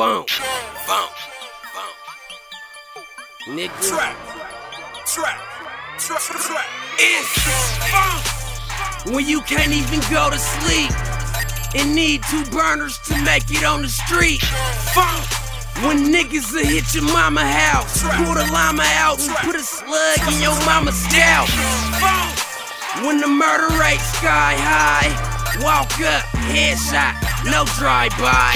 funk. Funk. Funk. Nigga. Trap. Trap. Trap. Trap. It's funk. When you can't even go to sleep and need two burners to make it on the street. Funk. When niggas will hit your mama house, pull the llama out and put a slug in your mama's scalp. Funk. When the murder rate sky high, walk up, headshot, no drive-by.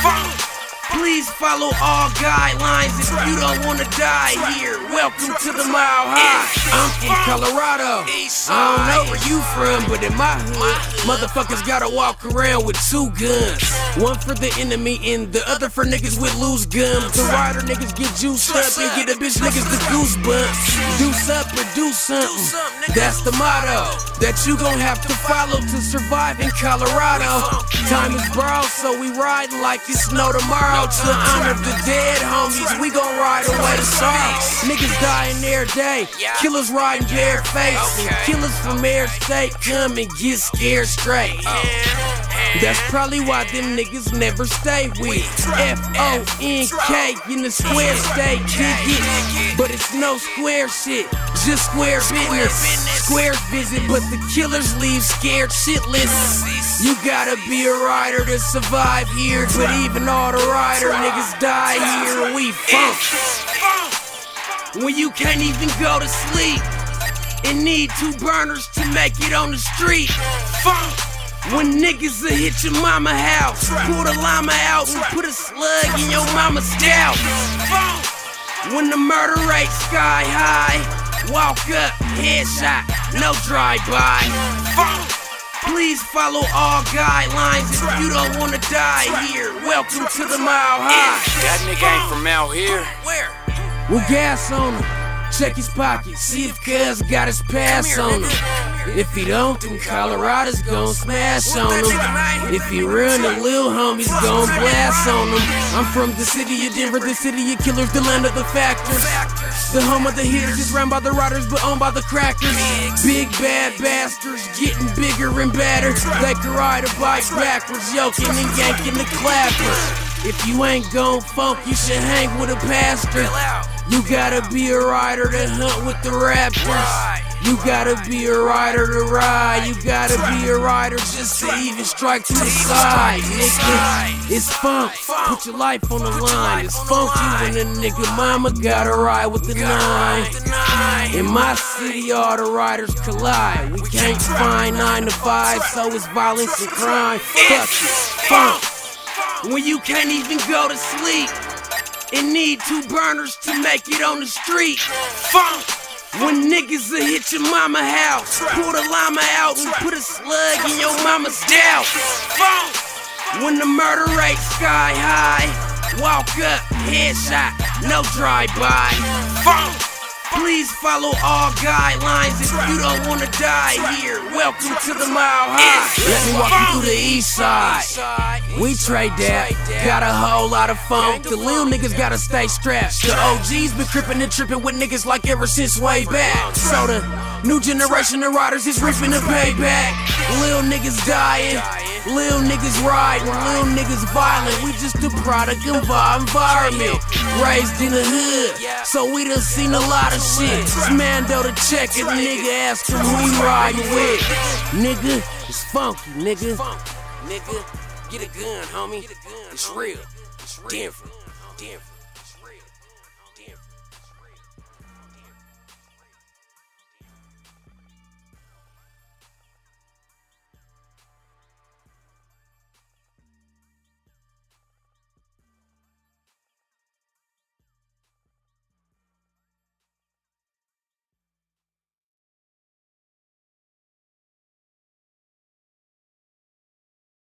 Funk. Please follow all guidelines if you don't wanna die here. Welcome to the Mile High. I'm from Colorado. I don't know where you from, but in my hood, motherfuckers gotta walk around with two guns. One for the enemy and the other for niggas with loose gums. The rider niggas get juiced up and get a bitch niggas the goosebumps. Deuce up or do something. That's the motto that you gon' have to follow to survive in Colorado. Time is broad, so we riding like it's no tomorrow. To honor the dead homies, we gon' ride away. Sorrow. Niggas dying every day, killers riding bare face. Killers from every state come and get scared straight. That's probably why them niggas never stay with F O N K in the square state, dig it. But it's no square shit, just square business. Squares visit, but the killers leave scared shitless. You gotta be a rider to survive here, but even all the rider niggas die here. We funk. When you can't even go to sleep and need two burners to make it on the street. Funk. When niggas will hit your mama house, pull the llama out and put a slug in your mama's scalp. When the murder rate sky high, walk up, headshot, no drive-by. Please follow all guidelines if you don't wanna die here. Welcome to the Mile High. That nigga ain't from out here. Where? We'll gas on him. Check his pockets, see if cuz got his pass on him. If he don't, then Colorado's gon' smash on him. If he run, the lil homies gon' blast on him. I'm from the city of Denver, the city of killers, the land of the factors. The home of the hitters, is ran by the riders, but owned by the crackers. Big bad bastards, getting bigger and badder. They can ride a bike backwards, yoking and yanking the clapper. If you ain't gon' funk, you should hang with a pastor. You gotta be a rider to hunt with the raptors. You gotta be a rider to ride. You gotta be a rider just to even strike to the side, nigga. It's funk. Put your life on the line. It's funky when a nigga mama gotta ride with the nine. In my city, all the riders collide. We can't find nine to five, so it's violence and crime. Fuck it. Funk. When you can't even go to sleep and need two burners to make it on the street. Funk. When niggas will hit your mama house, pull the llama out and put a slug in your mama's scalp. When the murder rate sky high, walk up, headshot, no drive-by. Funk. Follow all guidelines if you don't wanna die here. Welcome to the Mile High. Let me walk you through the east side. We trade that, got a whole lot of funk. The little niggas gotta stay strapped. The OGs been crippin' and trippin' with niggas like ever since way back. So the new generation of riders is reaping the payback. Little niggas dying, little niggas riding, little niggas violent. We just a product of our environment. Raised in the hood, so we done seen a lot of shit. It's Mando to check it, nigga ask him who he riding with. Nigga, it's funky, nigga. Nigga, get a gun, homie. It's real. Denver. Denver.